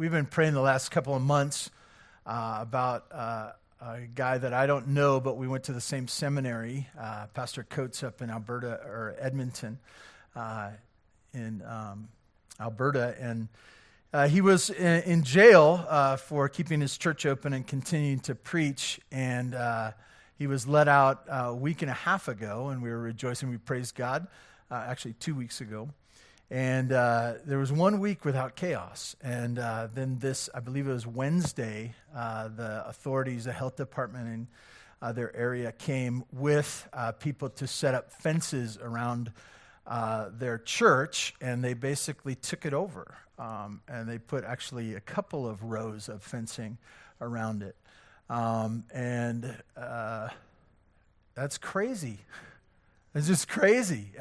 we've been praying the last couple of months uh, about uh, a guy that I don't know, but we went to the same seminary, uh, Pastor Coates up in Alberta or Edmonton, uh, in um, Alberta, and uh, he was in, in jail uh, for keeping his church open and continuing to preach, and he was let out a week and a half ago, and we were rejoicing. We praised God, actually two weeks ago. And uh, there was one week without chaos. And uh, then this, I believe it was Wednesday, uh, the authorities, the health department in uh, their area came with uh, people to set up fences around uh, their church, and they basically took it over. Um, and they put actually a couple of rows of fencing around it. Um, and that's crazy. It's just crazy.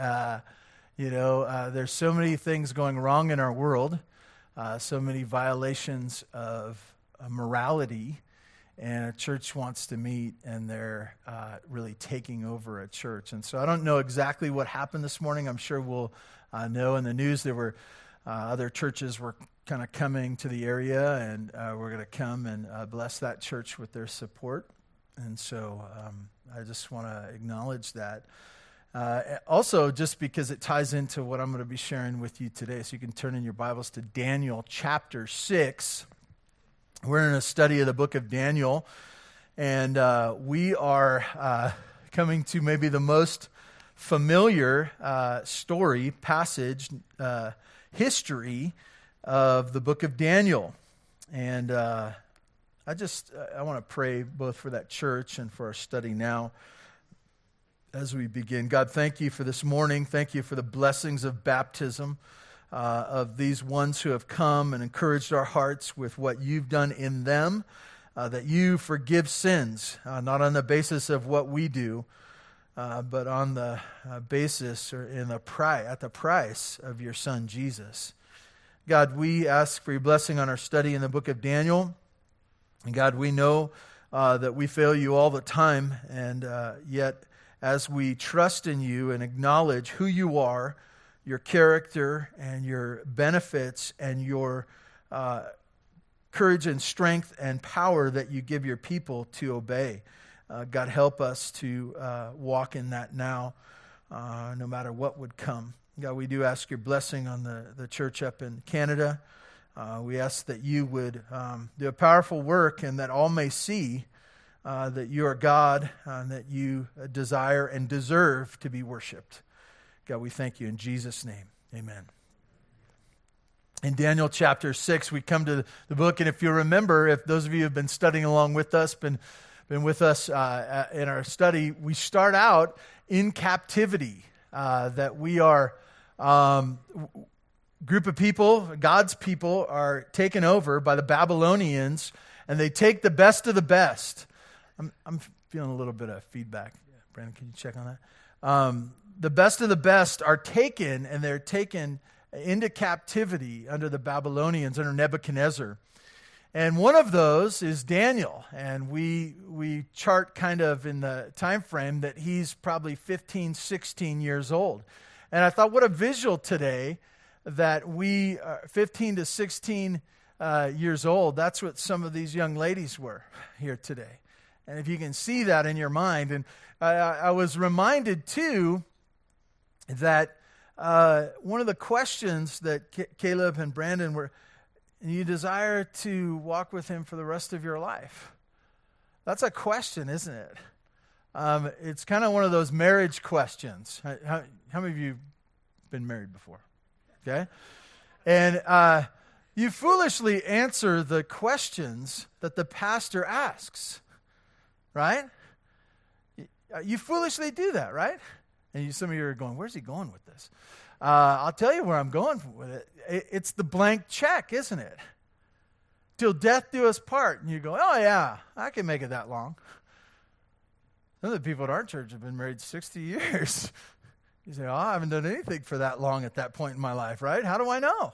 You know, uh, there's so many things going wrong in our world, uh, so many violations of uh, morality, and a church wants to meet, and they're uh, really taking over a church. And so I don't know exactly what happened this morning. I'm sure we'll uh, know in the news there were uh, other churches were kind of coming to the area, and we're going to come and bless that church with their support. And so um, I just want to acknowledge that. Uh, also, just because it ties into what I'm going to be sharing with you today, so you can turn in your Bibles to Daniel chapter 6. We're in a study of the book of Daniel, and uh, we are uh, coming to maybe the most familiar uh, story, passage, uh, history of the book of Daniel. And uh, I just I want to pray both for that church and for our study now as we begin. God, thank you for this morning. Thank you for the blessings of baptism, uh, of these ones who have come and encouraged our hearts with what you've done in them, uh, that you forgive sins, uh, not on the basis of what we do, uh, but on the uh, basis or in the pri- at the price of your Son, Jesus. God, we ask for your blessing on our study in the book of Daniel. And God, we know uh, that we fail you all the time, and yet as we trust in you and acknowledge who you are, your character, and your benefits, and your uh, courage and strength and power that you give your people to obey. Uh, God, help us to uh, walk in that now, uh, no matter what would come. God, we do ask your blessing on the, the church up in Canada. Uh, we ask that you would um, do a powerful work and that all may see uh, that you are God, uh, and that you desire and deserve to be worshiped. God, we thank you in Jesus' name. Amen. In Daniel chapter 6, we come to the book, and if you remember, if those of you have been studying along with us, been, been with us uh, in our study, we start out in captivity, uh, that we are. Um, group of people, God's people, are taken over by the Babylonians, and they take the best of the best. I'm, I'm feeling a little bit of feedback. Brandon, can you check on that? Um, the best of the best are taken, and they're taken into captivity under the Babylonians, under Nebuchadnezzar. And one of those is Daniel. And we, we chart kind of in the time frame that he's probably 15, 16 years old. And I thought, what a visual today that we, uh, 15 to 16 uh, years old, that's what some of these young ladies were here today. And if you can see that in your mind. And I, I was reminded, too, that uh, one of the questions that C- Caleb and Brandon were, you desire to walk with him for the rest of your life. That's a question, isn't it? Um, it's kind of one of those marriage questions. How, how, many of you been married before? Okay? And uh, you foolishly answer the questions that the pastor asks right? You foolishly do that, right? And you, some of you are going, where's he going with this? Uh, I'll tell you where I'm going with it. It's the blank check, isn't it? Till death do us part. And you go, oh, yeah, I can make it that long. Some of the people at our church have been married 60 years. You say, oh, I haven't done anything for that long at that point in my life, right? How do I know?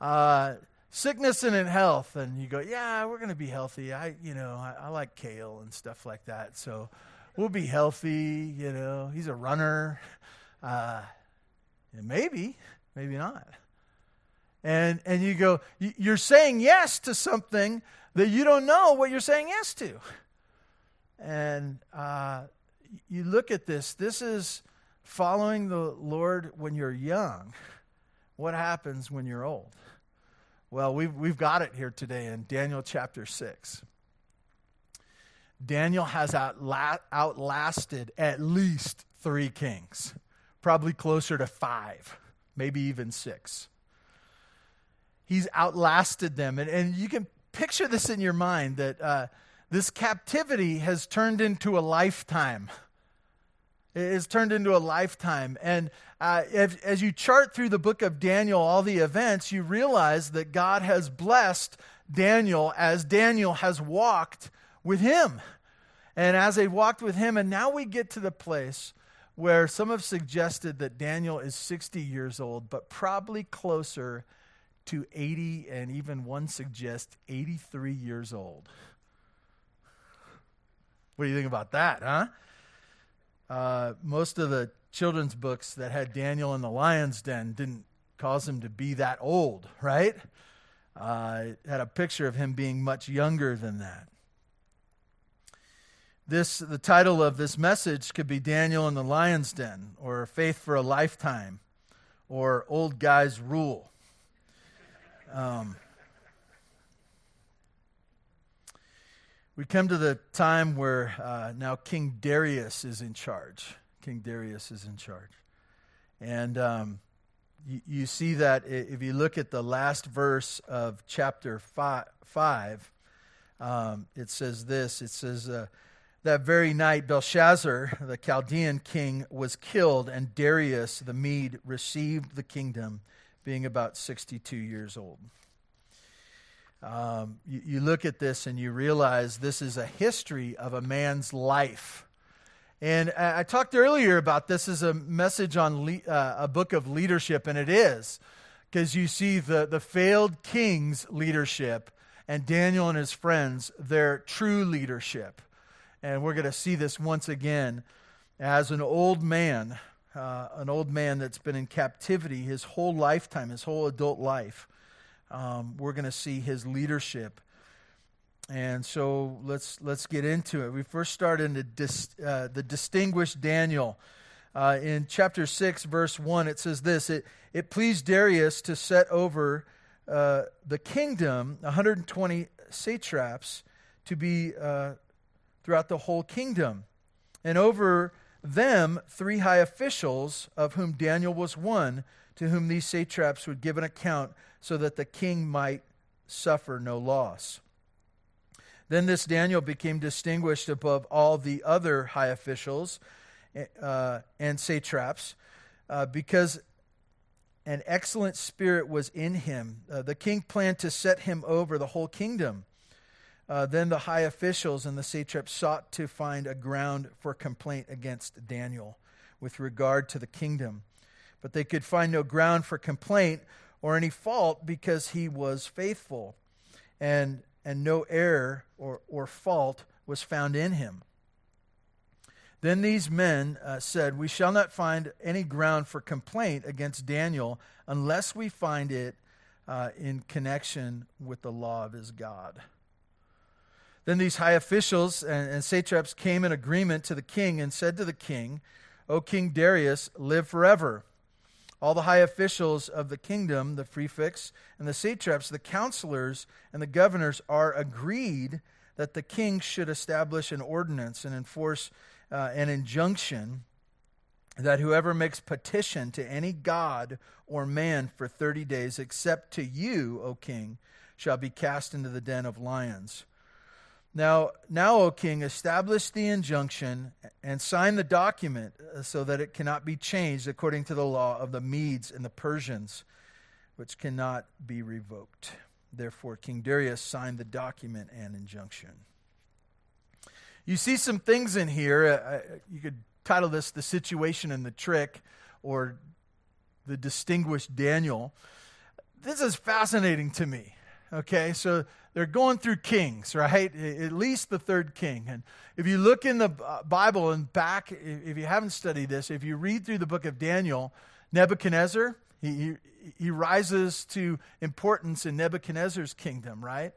Uh, sickness and in health and you go yeah we're going to be healthy i you know I, I, like kale and stuff like that so we'll be healthy you know he's a runner uh, maybe maybe not And, and you go, you're saying yes to something that you don't know what you're saying yes to. And uh, you look at this, this is following the Lord when you're young. What happens when you're old? Well, we've, we've got it here today in Daniel chapter 6. Daniel has outla- outlasted at least three kings, probably closer to five, maybe even six. He's outlasted them. And, and you can picture this in your mind that uh, this captivity has turned into a lifetime. It has turned into a lifetime. And uh, if, as you chart through the book of Daniel, all the events, you realize that God has blessed Daniel as Daniel has walked with him. And as they walked with him, and now we get to the place where some have suggested that Daniel is 60 years old, but probably closer to 80, and even one suggests 83 years old. What do you think about that, huh? Uh, most of the children's books that had Daniel in the lion's den didn't cause him to be that old, right? Uh, had a picture of him being much younger than that. This, the title of this message could be Daniel in the Lion's Den, or Faith for a Lifetime, or Old Guys Rule. Um, we come to the time where uh, now King Darius is in charge. King Darius is in charge. And um, you, you, see that if you look at the last verse of chapter five, five um, it says this it says, uh, that very night, Belshazzar, the Chaldean king, was killed, and Darius the Mede received the kingdom, being about 62 years old. Um, you, you, look at this and you realize this is a history of a man's life. And I, talked earlier about this as a message on le- uh, a book of leadership, and it is because you see the, the failed king's leadership and Daniel and his friends, their true leadership. And we're going to see this once again as an old man, uh, an old man that's been in captivity his whole lifetime, his whole adult life. Um, we're going to see his leadership. And so let's let's get into it. We first start in the, dis, uh, the distinguished Daniel. Uh, in chapter 6, verse 1, it says this It, it pleased Darius to set over uh, the kingdom 120 satraps to be uh, throughout the whole kingdom. And over them, three high officials, of whom Daniel was one, to whom these satraps would give an account so that the king might suffer no loss. Then this Daniel became distinguished above all the other high officials uh, and satraps uh, because an excellent spirit was in him. Uh, the king planned to set him over the whole kingdom. Uh, then the high officials and the satraps sought to find a ground for complaint against Daniel with regard to the kingdom. But they could find no ground for complaint or any fault because he was faithful, and, and no error or, or fault was found in him. Then these men uh, said, We shall not find any ground for complaint against Daniel unless we find it uh, in connection with the law of his God. Then these high officials and, and, satraps came in agreement to the king and said to the king, O King Darius, live forever. All the high officials of the kingdom, the prefects and the satraps, the counselors and the governors are agreed that the king should establish an ordinance and enforce uh, an injunction that whoever makes petition to any god or man for 30 days, except to you, O king, shall be cast into the den of lions. Now, now, O king, establish the injunction and sign the document uh, so that it cannot be changed according to the law of the Medes and the Persians, which cannot be revoked. Therefore, King Darius signed the document and injunction. You see some things in here. Uh, uh you could title this The Situation and the Trick or The Distinguished Daniel. This is fascinating to me. Okay, so they're going through kings, right? At least the third king. And if you look in the uh, Bible and back, if you haven't studied this, if you read through the book of Daniel, Nebuchadnezzar, he, he rises to importance in Nebuchadnezzar's kingdom, right?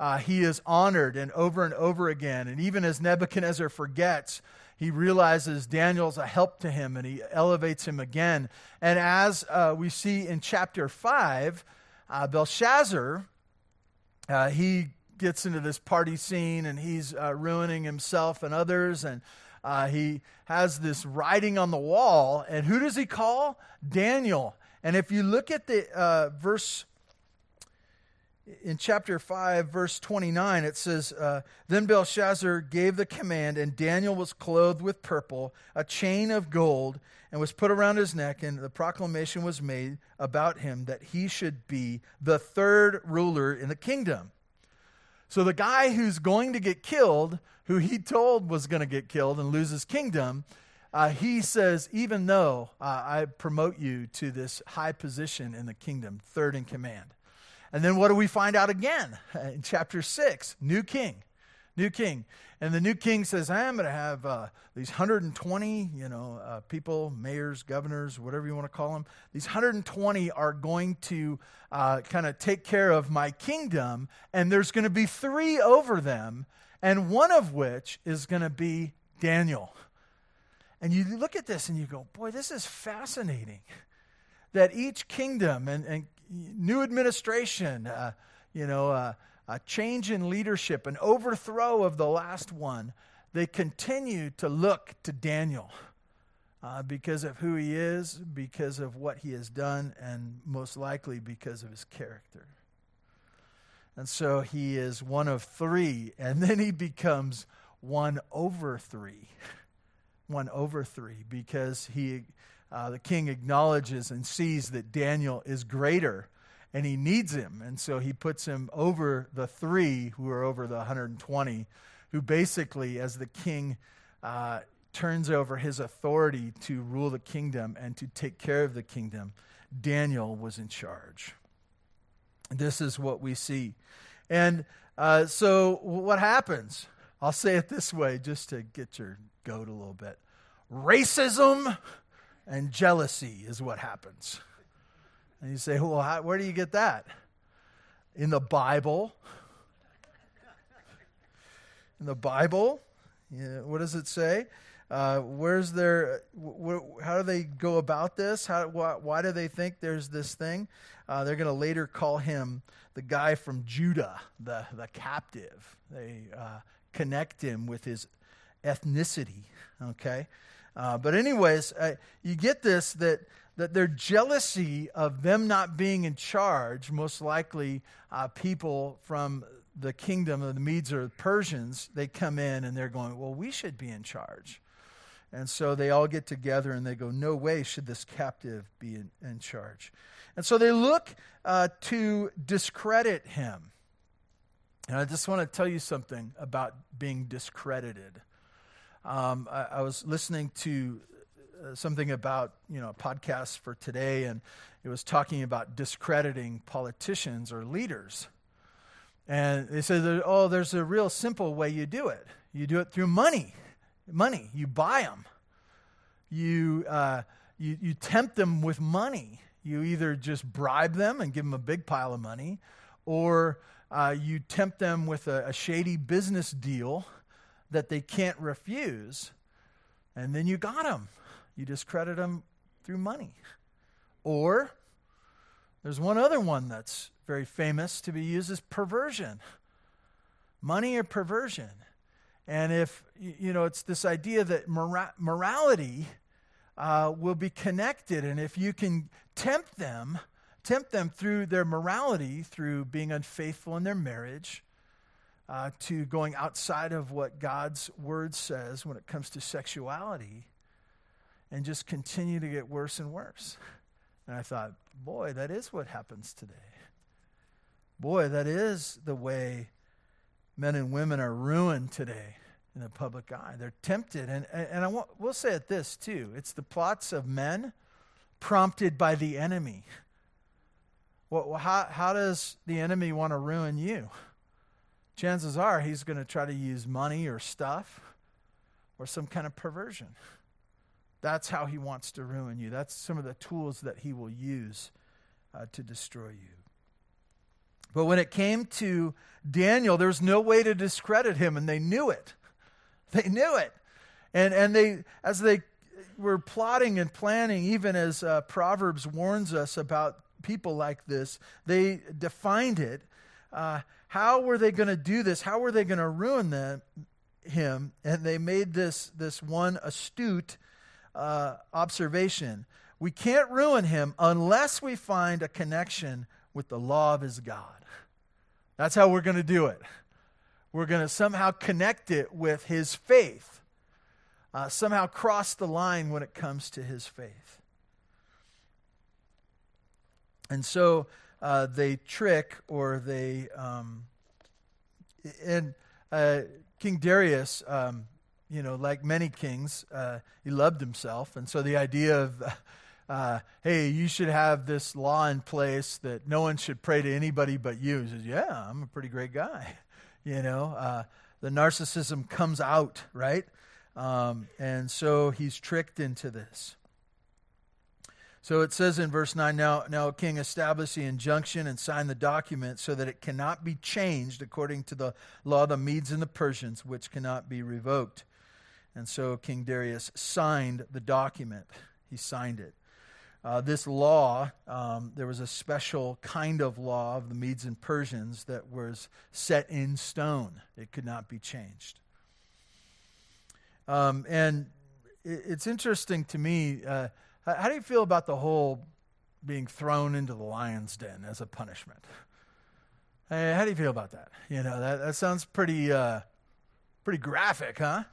Uh, he is honored and over and over again. And even as Nebuchadnezzar forgets, he realizes Daniel's a help to him and he elevates him again. And as uh, we see in chapter 5, uh, Belshazzar, uh, he gets into this party scene and he's uh, ruining himself and others. And uh, he has this writing on the wall. And who does he call? Daniel. And if you look at the uh, verse in chapter 5, verse 29, it says, uh, Then Belshazzar gave the command, and Daniel was clothed with purple, a chain of gold, and was put around his neck, and the proclamation was made about him that he should be the third ruler in the kingdom. So the guy who's going to get killed, who he told was going to get killed and lose his kingdom, uh, he says, Even though uh, I promote you to this high position in the kingdom, third in command. And then what do we find out again in chapter 6? New king. New king. And the new king says, I'm going to have uh, these 120, you know, uh, people, mayors, governors, whatever you want to call them. These 120 are going to uh, kind of take care of my kingdom, and there's going to be three over them, and one of which is going to be Daniel. And you look at this and you go, boy, this is fascinating. That each kingdom and, and new administration, uh, you know, uh, a change in leadership, an overthrow of the last one, they continue to look to Daniel uh, because of who he is, because of what he has done, and most likely because of his character. And so he is one of three, and then he becomes one over three. One over three, because he uh, the king acknowledges and sees that Daniel is greater and he needs him. And so he puts him over the three who are over the 120, who basically, as the king uh, turns over his authority to rule the kingdom and to take care of the kingdom, Daniel was in charge. This is what we see. And uh, so what happens? I'll say it this way just to get your goat a little bit. Racism and jealousy is what happens. And you say, well, how, where do you get that? In the Bible. In the Bible. What does it say? Uh, where's their, wh- how do they go about this? How, wh- why do they think there's this thing? Uh, they're going to later call him the guy from Judah, the, the captive. They uh, connect him with his ethnicity, okay? Uh, but, anyways, uh, you get this that, that their jealousy of them not being in charge, most likely uh, people from the kingdom of the Medes or the Persians, they come in and they're going, Well, we should be in charge. And so they all get together and they go, No way should this captive be in, in charge. And so they look uh, to discredit him. And I just want to tell you something about being discredited. Um, I, I, was listening to uh, something about you know podcasts for today, and it was talking about discrediting politicians or leaders. And they said, "Oh, there's a real simple way you do it. You do it through money. Money. You buy them. You uh, you, you tempt them with money. You either just bribe them and give them a big pile of money, or uh, you tempt them with a, a shady business deal." That they can't refuse, and then you got them. You discredit them through money. Or there's one other one that's very famous to be used as perversion. Money or perversion. And if, you know, it's this idea that mora- morality uh, will be connected, and if you can tempt them, tempt them through their morality, through being unfaithful in their marriage, uh, to going outside of what God's word says when it comes to sexuality and just continue to get worse and worse. And I thought, boy, that is what happens today. Boy, that is the way men and women are ruined today in the public eye. They're tempted. And, and I want, we'll say it this too it's the plots of men prompted by the enemy. Well, how, how does the enemy want to ruin you? Chances are he's going to try to use money or stuff or some kind of perversion. That's how he wants to ruin you. That's some of the tools that he will use uh, to destroy you. But when it came to Daniel, there was no way to discredit him, and they knew it. They knew it. And, and they, as they were plotting and planning, even as uh, Proverbs warns us about people like this, they defined it. Uh, how were they going to do this? How were they going to ruin them, him? And they made this, this one astute uh, observation. We can't ruin him unless we find a connection with the law of his God. That's how we're going to do it. We're going to somehow connect it with his faith, uh, somehow cross the line when it comes to his faith. And so uh, they trick or they. Um, and uh, King Darius, um, you know, like many kings, uh, he loved himself. And so the idea of uh, hey, you should have this law in place that no one should pray to anybody but you. He says, yeah, I'm a pretty great guy. You know, uh, the narcissism comes out, right? Um, and so he's tricked into this. So it says in verse 9 now, now, King, establish the injunction and sign the document so that it cannot be changed according to the law of the Medes and the Persians, which cannot be revoked. And so King Darius signed the document. He signed it. Uh, this law, um, there was a special kind of law of the Medes and Persians that was set in stone, it could not be changed. Um, and it, it's interesting to me. Uh, how do you feel about the whole being thrown into the lion's den as a punishment? Hey, how do you feel about that? You know, that, that sounds pretty, uh, pretty graphic, huh?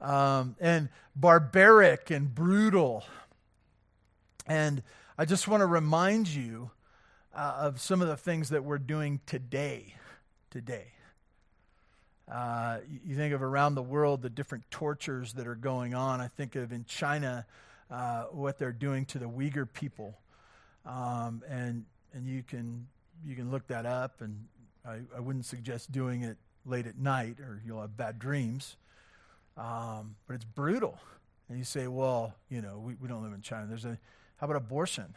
Um, and barbaric and brutal. And I just want to remind you uh, of some of the things that we're doing today. Today. Uh, you think of around the world the different tortures that are going on. I think of in China uh, what they're doing to the Uyghur people, um, and and you can you can look that up. And I, I, wouldn't suggest doing it late at night, or you'll have bad dreams. Um, but it's brutal. And you say, well, you know, we, we don't live in China. There's a how about abortion?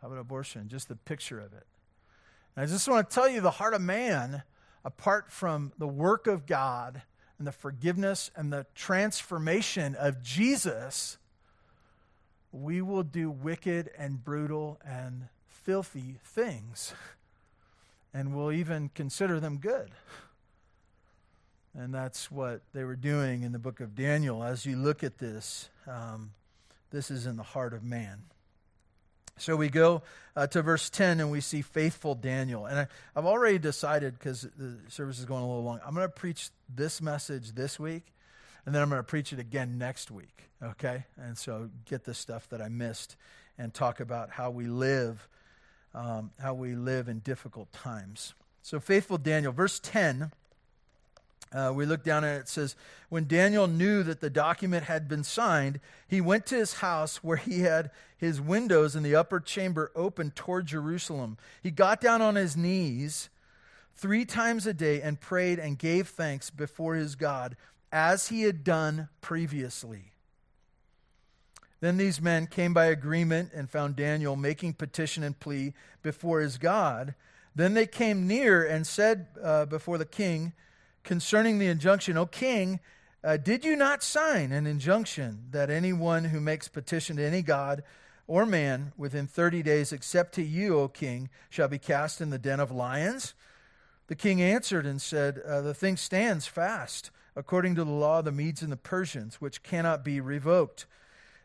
How about abortion? Just the picture of it. And I just want to tell you the heart of man, apart from the work of God and the forgiveness and the transformation of Jesus, we will do wicked and brutal and filthy things. And we'll even consider them good. And that's what they were doing in the book of Daniel. As you look at this, um, this is in the heart of man. So we go uh, to verse 10 and we see faithful Daniel. And I, have already decided, because the service is going a little long, I'm going to preach this message this week, and then I'm going to preach it again next week. Okay? And so get the stuff that I missed and talk about how we live, um, how we live in difficult times. So faithful Daniel, verse 10 uh, we look down and it says, When Daniel knew that the document had been signed, he went to his house where he had his windows in the upper chamber open toward Jerusalem. He got down on his knees three times a day and prayed and gave thanks before his God, as he had done previously. Then these men came by agreement and found Daniel making petition and plea before his God. Then they came near and said uh, before the king, concerning the injunction, O king, uh, did you not sign an injunction that anyone who makes petition to any god or man within 30 days, except to you, O king, shall be cast in the den of lions? The king answered and said, uh, The thing stands fast, according to the law of the Medes and the Persians, which cannot be revoked.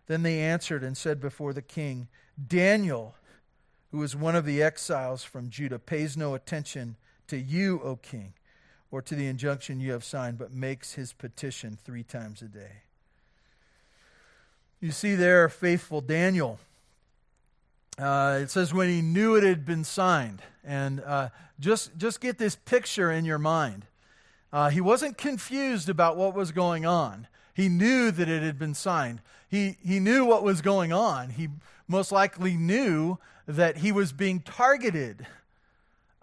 Then they answered and said before the king, Daniel, who is one of the exiles from Judah, pays no attention to you, O king or to the injunction you have signed, but makes his petition three times a day. You see there, faithful Daniel. Uh, it says when he knew it had been signed, and uh, just just get this picture in your mind. Uh, he wasn't confused about what was going on. He knew that it had been signed. He he knew what was going on. He most likely knew that he was being targeted,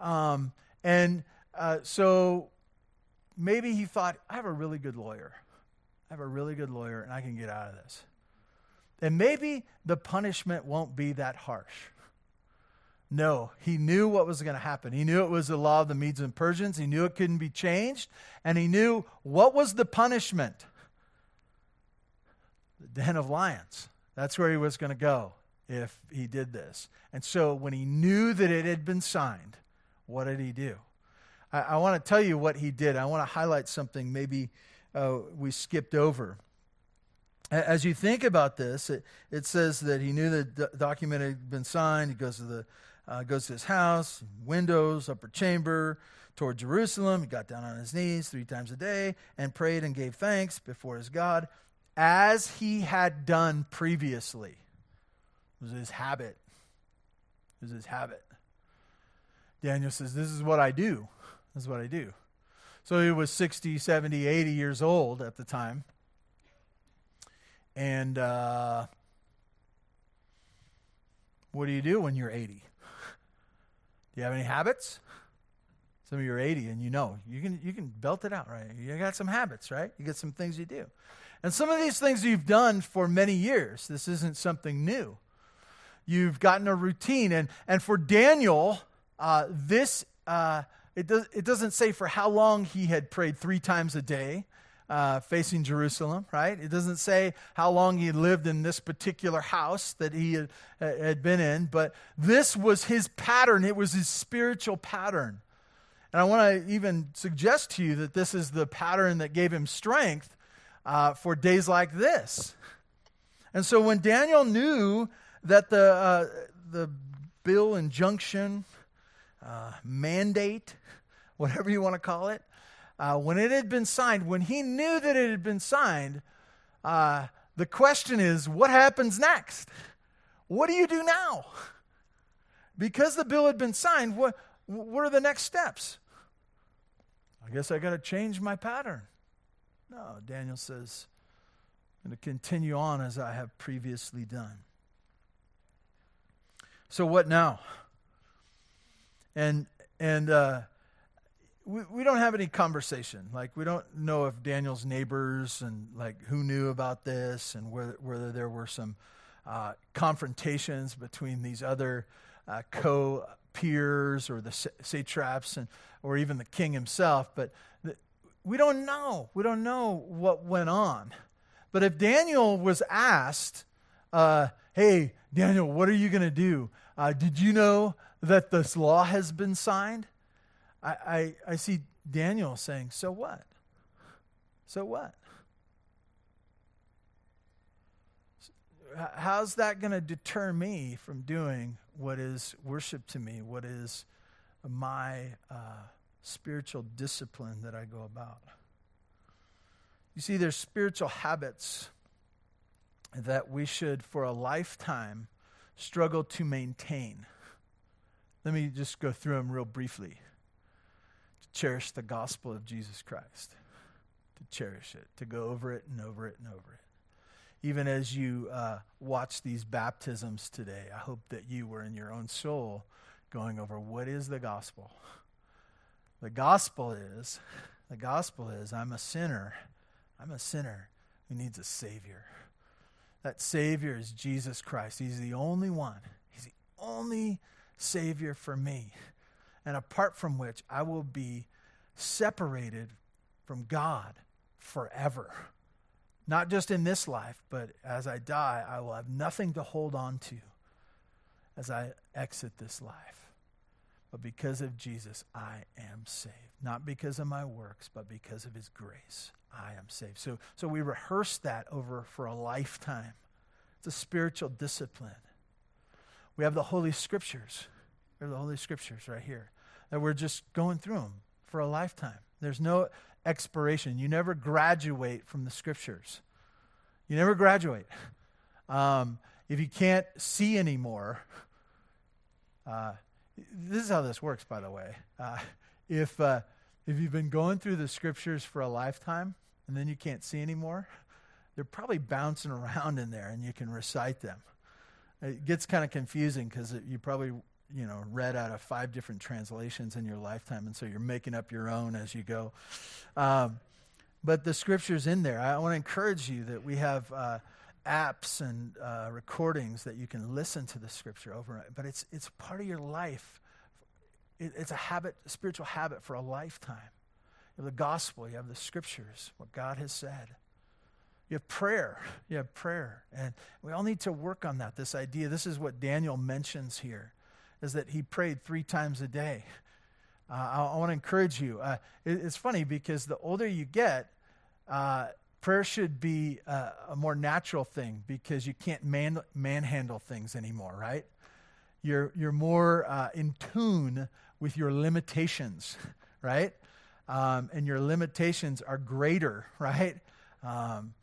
um, and uh, so maybe he thought, I have a really good lawyer. I have a really good lawyer, and I can get out of this. And maybe the punishment won't be that harsh. No, he knew what was going to happen. He knew it was the law of the Medes and Persians. He knew it couldn't be changed. And he knew what was the punishment? The den of lions. That's where he was going to go if he did this. And so when he knew that it had been signed, what did he do? I, I want to tell you what he did. I want to highlight something maybe uh, we skipped over. As you think about this, it, it says that he knew the document had been signed. He goes to the uh, goes to his house, windows, upper chamber, toward Jerusalem. He got down on his knees three times a day and prayed and gave thanks before his God, as he had done previously. It was his habit. It was his habit. Daniel says, This is what I do. This is what I do. So he was 60, 70, 80 years old at the time. And uh, what do you do when you're 80? Do you have any habits? Some of you are 80 and you know you can you can belt it out, right? You got some habits, right? You got some things you do. And some of these things you've done for many years. This isn't something new. You've gotten a routine. And, and for Daniel, uh, this, uh, it, does, it doesn't say for how long he had prayed three times a day uh, facing Jerusalem, right? It doesn't say how long he lived in this particular house that he had, had been in, but this was his pattern. It was his spiritual pattern. And I want to even suggest to you that this is the pattern that gave him strength uh, for days like this. And so when Daniel knew that the, uh, the bill, injunction, uh, mandate, whatever you want to call it, uh, when it had been signed, when he knew that it had been signed, uh, the question is what happens next? What do you do now? Because the bill had been signed, what, what are the next steps? I guess I got to change my pattern. No, Daniel says, I'm going to continue on as I have previously done. So, what now? And, and, uh, we, we don't have any conversation. Like, we don't know if Daniel's neighbors and, like, who knew about this and whether, whether there were some uh, confrontations between these other uh, co peers or the satraps and, or even the king himself. But we don't know. We don't know what went on. But if Daniel was asked, uh, hey, Daniel, what are you going to do? Uh, did you know that this law has been signed? I, I, I see Daniel saying, So what? So what? How's that going to deter me from doing what is worship to me, what is my uh, spiritual discipline that I go about? You see, there's spiritual habits that we should, for a lifetime, struggle to maintain. Let me just go through them real briefly cherish the gospel of Jesus Christ, to cherish it, to go over it and over it and over it. Even as you uh, watch these baptisms today, I hope that you were in your own soul going over what is the gospel. The gospel is, the gospel is, I'm a sinner. I'm a sinner who needs a savior. That savior is Jesus Christ. He's the only one. He's the only savior for me and apart from which I will be separated from God forever. Not just in this life, but as I die, I will have nothing to hold on to as I exit this life. But because of Jesus, I am saved. Not because of my works, but because of his grace, I am saved. So, so we rehearse that over for a lifetime. It's a spiritual discipline. We have the Holy Scriptures. We have the Holy Scriptures right here that we're just going through them for a lifetime. There's no expiration. You never graduate from the scriptures. You never graduate. Um, if you can't see anymore, uh, this is how this works, by the way. Uh, if, uh, if you've been going through the scriptures for a lifetime and then you can't see anymore, they're probably bouncing around in there and you can recite them. It gets kind of confusing because you probably you know read out of five different translations in your lifetime and so you're making up your own as you go um, but the scriptures in there i want to encourage you that we have uh, apps and uh, recordings that you can listen to the scripture over, but it's, it's part of your life. It, it's a habit, a spiritual habit for a lifetime. You have the gospel, you have the scriptures, what God has said. You have prayer. You have prayer. And we all need to work on that. This idea, this is what Daniel mentions here, is that he prayed three times a day. Uh, I, I want to encourage you. Uh, it, it's funny because the older you get, uh, prayer should be a, a, more natural thing because you can't man, manhandle things anymore, right? You're, you're more uh, in tune with your limitations, right? Um, and your limitations are greater, right? Um,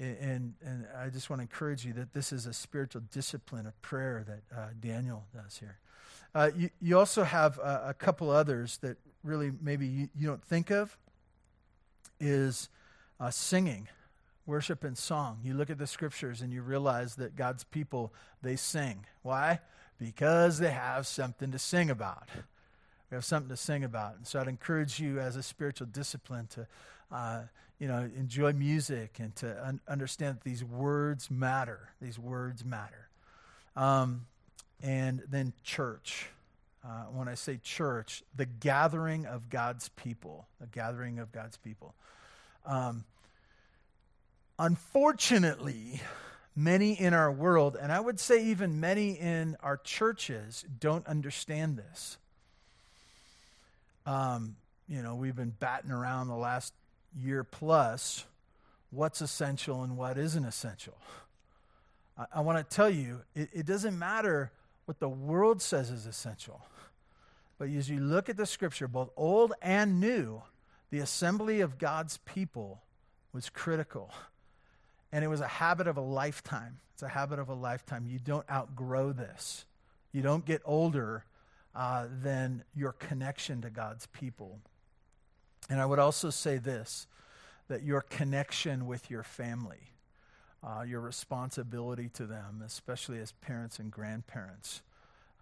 and, and I just want to encourage you that this is a spiritual discipline of prayer that uh, Daniel does here. Uh, you, you, also have a, a, couple others that really maybe you, you don't think of is uh, singing, worship and song. You look at the scriptures and you realize that God's people, they sing. Why? Because they have something to sing about. We have something to sing about. And so I'd encourage you as a spiritual discipline to, uh, you know, enjoy music and to un- understand that these words matter. These words matter. Um, and then church. Uh, when I say church, the gathering of God's people, the gathering of God's people. Um, unfortunately, many in our world, and I would say even many in our churches, don't understand this. Um, you know, we've been batting around the last year plus what's essential and what isn't essential. I, I want to tell you, it, it doesn't matter what the world says is essential. But as you look at the scripture, both old and new, the assembly of God's people was critical. And it was a habit of a lifetime. It's a habit of a lifetime. You don't outgrow this. You don't get older uh, than your connection to God's people. And I would also say this that your connection with your family uh, your responsibility to them, especially as parents and grandparents.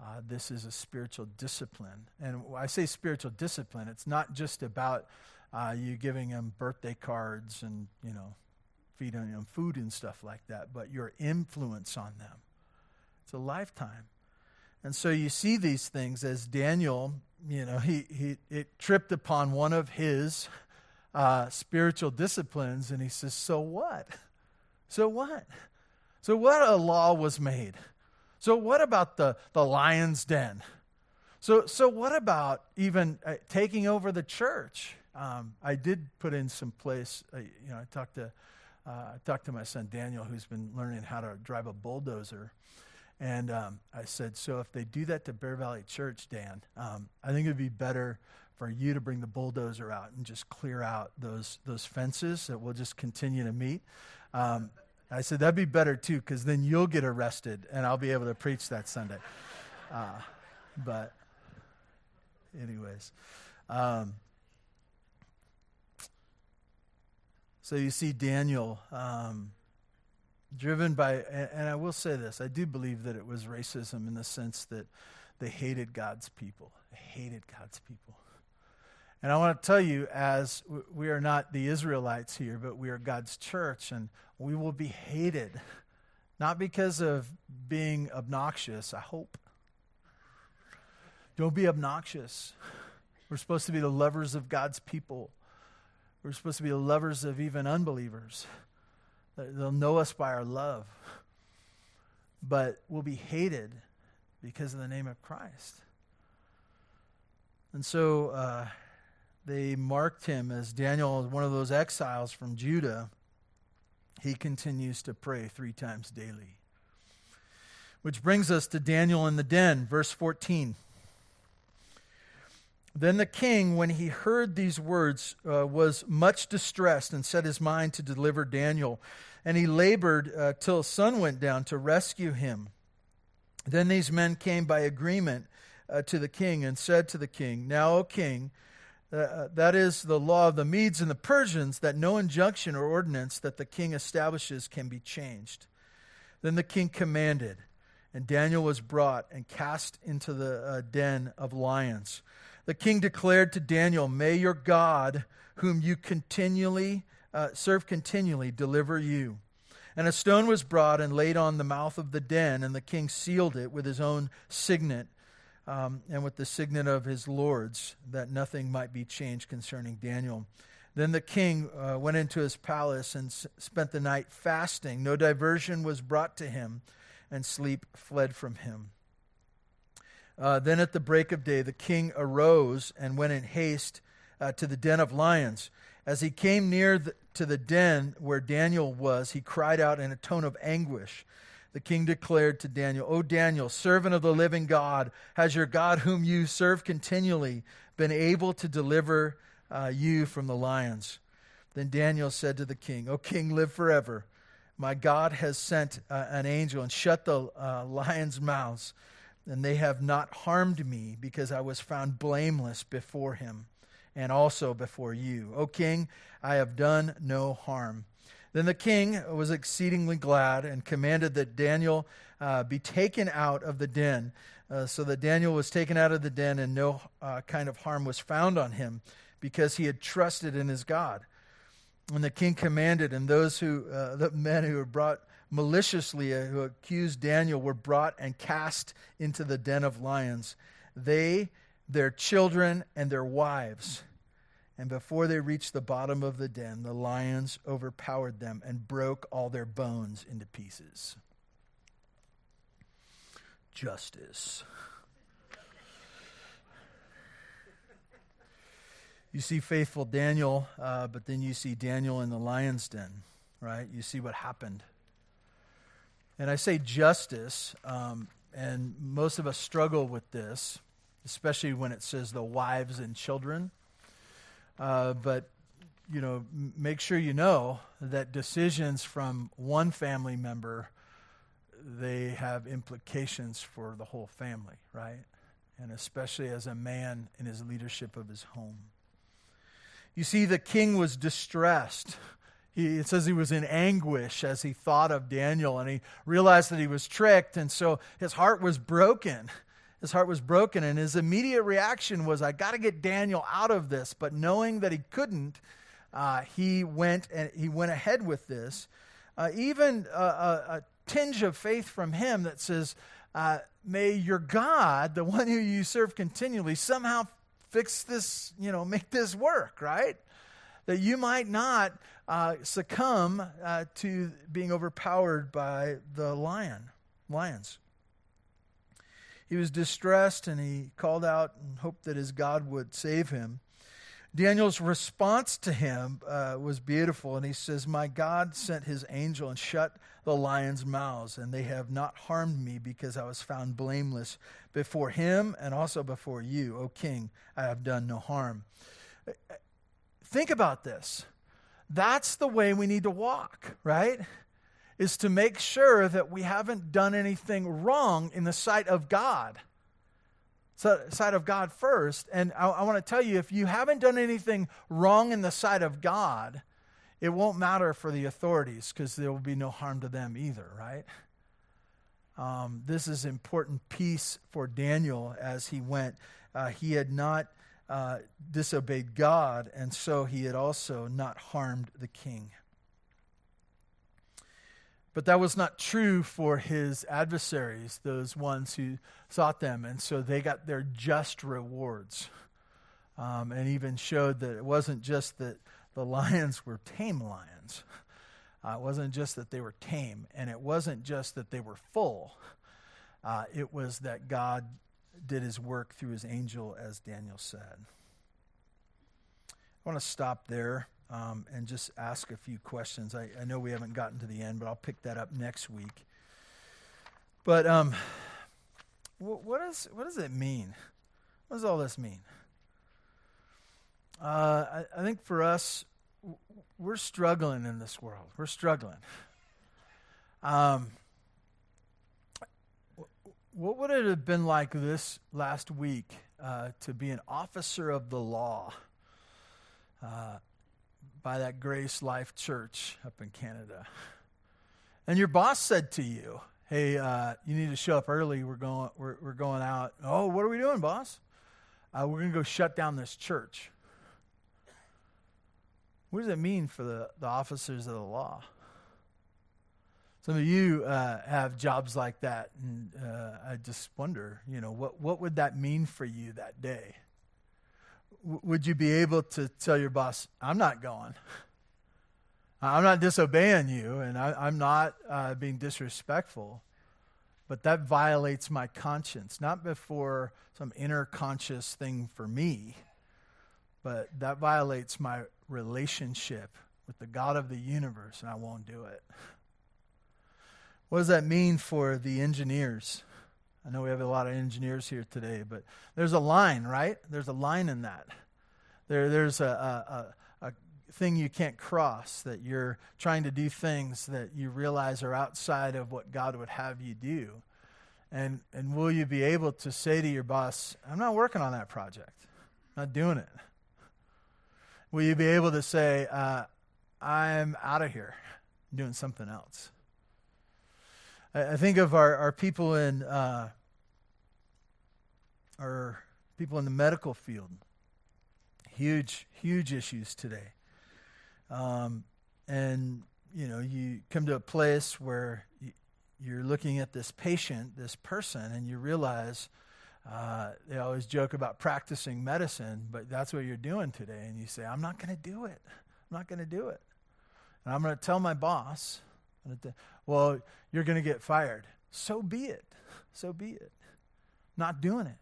Uh, this is a spiritual discipline. And I say spiritual discipline, it's not just about uh, you giving them birthday cards and, you know, feeding them food and stuff like that, but your influence on them. It's a lifetime. And so you see these things as Daniel, you know, he, he it tripped upon one of his uh, spiritual disciplines, and he says, So what? So what? So what a law was made? So what about the, the lion's den? So, so what about even uh, taking over the church? Um, I did put in some place, uh, you know, I talked to, uh, I talked to my son Daniel, who's been learning how to drive a bulldozer. And um, I said, so if they do that to Bear Valley Church, Dan, um, I think it would be better for you to bring the bulldozer out and just clear out those, those fences that we'll just continue to meet. Um, I said, that'd be better too, because then you'll get arrested and I'll be able to preach that Sunday. Uh, but, anyways. Um, so you see Daniel um, driven by, and, I will say this I do believe that it was racism in the sense that they hated God's people. They hated God's people. And I want to tell you, as we are not the Israelites here, but we are God's church, and we will be hated, not because of being obnoxious, I hope. Don't be obnoxious. We're supposed to be the lovers of God's people. We're supposed to be the lovers of even unbelievers. They'll know us by our love. But we'll be hated because of the name of Christ. And so, uh, they marked him as Daniel, one of those exiles from Judah. He continues to pray three times daily. Which brings us to Daniel in the den, verse 14. Then the king, when he heard these words, uh, was much distressed and set his mind to deliver Daniel. And he labored uh, till sun went down to rescue him. Then these men came by agreement uh, to the king and said to the king, Now, O king, uh, that is the law of the Medes and the Persians, that no injunction or ordinance that the king establishes can be changed. Then the king commanded, and Daniel was brought and cast into the uh, den of lions. The king declared to Daniel, May your God, whom you continually uh, serve continually, deliver you. And a stone was brought and laid on the mouth of the den, and the king sealed it with his own signet um, and with the signet of his lords, that nothing might be changed concerning Daniel. Then the king uh, went into his palace and s- spent the night fasting. No diversion was brought to him, and sleep fled from him. Uh, then at the break of day, the king arose and went in haste uh, to the den of lions. As he came near the, to the den where Daniel was, he cried out in a tone of anguish. The king declared to Daniel, O Daniel, servant of the living God, has your God, whom you serve continually, been able to deliver uh, you from the lions? Then Daniel said to the king, O king, live forever. My God has sent uh, an angel and shut the uh, lions' mouths, and they have not harmed me because I was found blameless before him and also before you. O king, I have done no harm. Then the king was exceedingly glad and commanded that Daniel uh, be taken out of the den. Uh, so that Daniel was taken out of the den, and no uh, kind of harm was found on him because he had trusted in his God. And the king commanded, and those who, uh, the men who were brought maliciously, uh, who accused Daniel, were brought and cast into the den of lions. They, their children, and their wives and before they reached the bottom of the den, the lions overpowered them and broke all their bones into pieces. Justice. You see faithful Daniel, uh, but then you see Daniel in the lion's den, right? You see what happened. And I say justice, um, and most of us struggle with this, especially when it says the wives and children. Uh, but you know, make sure you know that decisions from one family member they have implications for the whole family, right? And especially as a man in his leadership of his home. You see, the king was distressed. He, it says he was in anguish as he thought of Daniel and he realized that he was tricked, and so his heart was broken his heart was broken, and his immediate reaction was, I got to get Daniel out of this. But knowing that he couldn't, uh, he went and he went ahead with this. Uh, even a, a, a, tinge of faith from him that says, uh, May your God, the one who you serve continually, somehow fix this, you know, make this work, right? That you might not uh, succumb uh, to being overpowered by the lion, lions. He was distressed and he called out and hoped that his God would save him. Daniel's response to him uh, was beautiful, and he says, My God sent his angel and shut the lions' mouths, and they have not harmed me because I was found blameless before him and also before you, O king. I have done no harm. Think about this. That's the way we need to walk, right? Is to make sure that we haven't done anything wrong in the sight of God. So, sight of God first. And I, I want to tell you if you haven't done anything wrong in the sight of God, it won't matter for the authorities because there will be no harm to them either, right? Um, this is important piece for Daniel as he went. Uh, he had not uh, disobeyed God, and so he had also not harmed the king. But that was not true for his adversaries, those ones who sought them. And so they got their just rewards. Um, and even showed that it wasn't just that the lions were tame lions, uh, it wasn't just that they were tame, and it wasn't just that they were full. Uh, it was that God did his work through his angel, as Daniel said. I want to stop there um, and just ask a few questions. I, I, know we haven't gotten to the end, but I'll pick that up next week. But um, wh- what, is, what does it mean? What does all this mean? Uh, I, I, think for us, we're struggling in this world. We're struggling. Um, what would it have been like this last week uh, to be an officer of the law? Uh, by that Grace Life Church up in Canada. And your boss said to you, "Hey, uh, you need to show up early. We're going. We're, we're going out. Oh, what are we doing, boss? Uh, we're going to go shut down this church. What does it mean for the, the officers of the law? Some of you uh, have jobs like that, and uh, I just wonder, you know, what, what would that mean for you that day? Would you be able to tell your boss, I'm not going? I'm not disobeying you, and I, am not uh, being disrespectful, but that violates my conscience, not before some inner conscious thing for me, but that violates my relationship with the God of the universe, and I won't do it. What does that mean for the engineers? I know we have a lot of engineers here today, but there's a line, right? There's a line in that. There, there's a, a, a thing you can't cross, that you're trying to do things that you realize are outside of what God would have you do. And, and will you be able to say to your boss, I'm not working on that project, I'm not doing it? Will you be able to say, uh, I'm out of here, I'm doing something else? I, think of our, our people in uh, people in the medical field. Huge, huge issues today. Um, and you know, you come to a place where you, you're looking at this patient, this person, and you realize uh, they always joke about practicing medicine, but that's what you're doing today. And you say, I'm not going to do it. I'm not going to do it. And I'm going to tell my boss, well, you're going to get fired. So be it. So be it. Not doing it.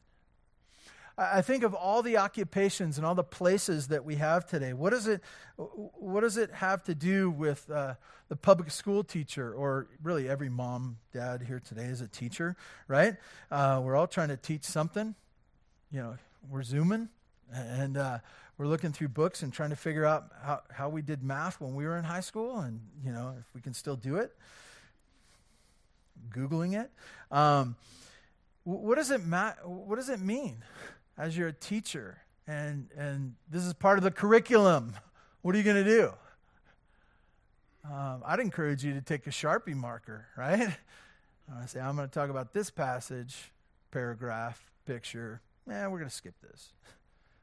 I think of all the occupations and all the places that we have today. What does it, what does it have to do with uh, the public school teacher, or really every mom, dad here today is a teacher, right? Uh, we're all trying to teach something. You know, we're zooming and uh, we're looking through books and trying to figure out how, how we did math when we were in high school, and you know if we can still do it. Googling it. Um, what does it ma- What does it mean as you're a teacher and and this is part of the curriculum? What are you going to do? Um, I'd encourage you to take a sharpie marker, right? I say I'm going to talk about this passage, paragraph, picture. Yeah, we're going to skip this.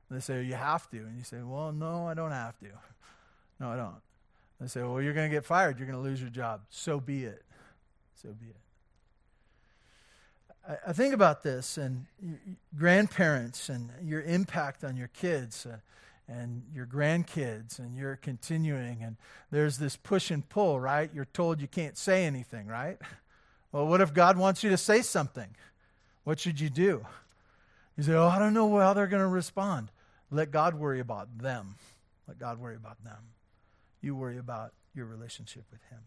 And they say you have to, and you say, well, no, I don't have to. No, I don't. They say, well, you're going to get fired. You're going to lose your job. So be it. So be it. I, I think about this and grandparents and your impact on your kids. Uh, and your grandkids and you're continuing and there's this push and pull right? You're told you can't say anything right? Well what if god wants you to say something? What should you do? You say oh i don't know how they're going to respond. Let god worry about them. Let god worry about them. You worry about your relationship with him.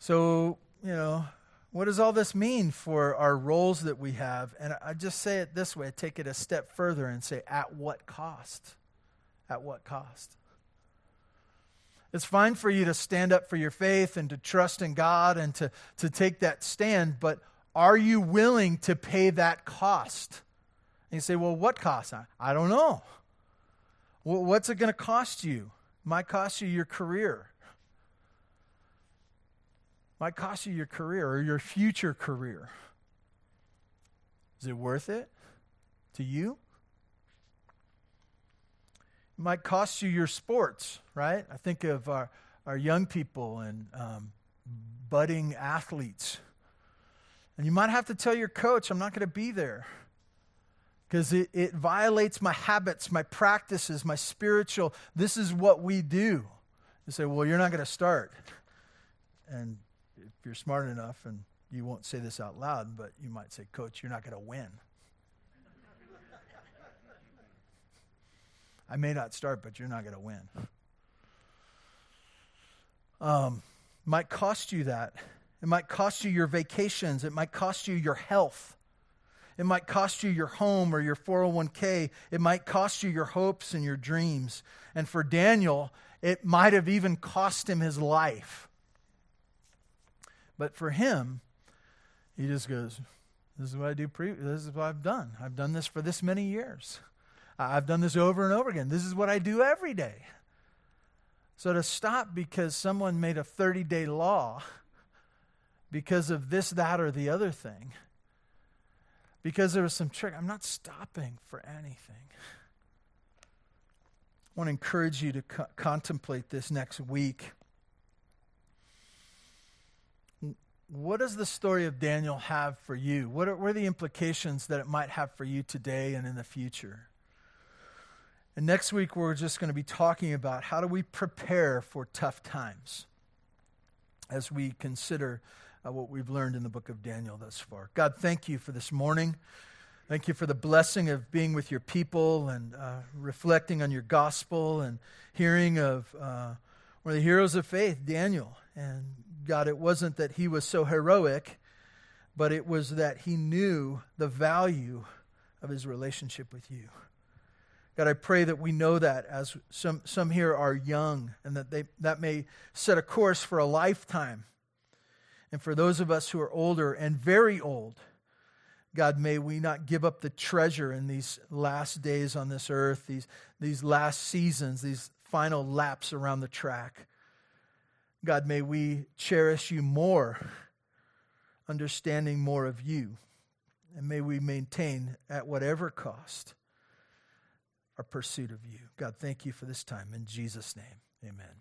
So you know what does all this mean for our roles that we have? And I just say it this way take it a step further and say, at what cost? At what cost? It's fine for you to stand up for your faith and to trust in God and to, to take that stand, but are you willing to pay that cost? And you say, well, what cost? I, I don't know. Well, what's it going to cost you? It might cost you your career might cost you your career or your future career. Is it worth it to you? It might cost you your sports, right? I think of our, our young people and um, budding athletes. And you might have to tell your coach, I'm not going to be there because it, it violates my habits, my practices, my spiritual. This is what we do. You say, Well, you're not going to start. And if you're smart enough, and you won't say this out loud, but you might say, Coach, you're not going to win. I may not start, but you're not going to win. Um, might cost you that. It might cost you your vacations. It might cost you your health. It might cost you your home or your 401k. It might cost you your hopes and your dreams. And for Daniel, it might have even cost him his life. But for him, he just goes, This is what I do, pre- this is what I've done. I've done this for this many years. I've done this over and over again. This is what I do every day. So to stop because someone made a 30 day law because of this, that, or the other thing, because there was some trick, I'm not stopping for anything. I want to encourage you to co- contemplate this next week what does the story of Daniel have for you? What are, what are the implications that it might have for you today and in the future? And next week, we're just going to be talking about how do we prepare for tough times as we consider uh, what we've learned in the book of Daniel thus far. God, thank you for this morning. Thank you for the blessing of being with your people and uh, reflecting on your gospel and hearing of uh, one of the heroes of faith, Daniel. And God, it wasn't that he was so heroic, but it was that he knew the value of his relationship with you. God, I pray that we know that as some, some here are young and that they, that may set a course for a lifetime. And for those of us who are older and very old, God, may we not give up the treasure in these last days on this earth, these, these last seasons, these final laps around the track. God, may we cherish you more, understanding more of you. And may we maintain, at whatever cost, our pursuit of you. God, thank you for this time. In Jesus' name, amen.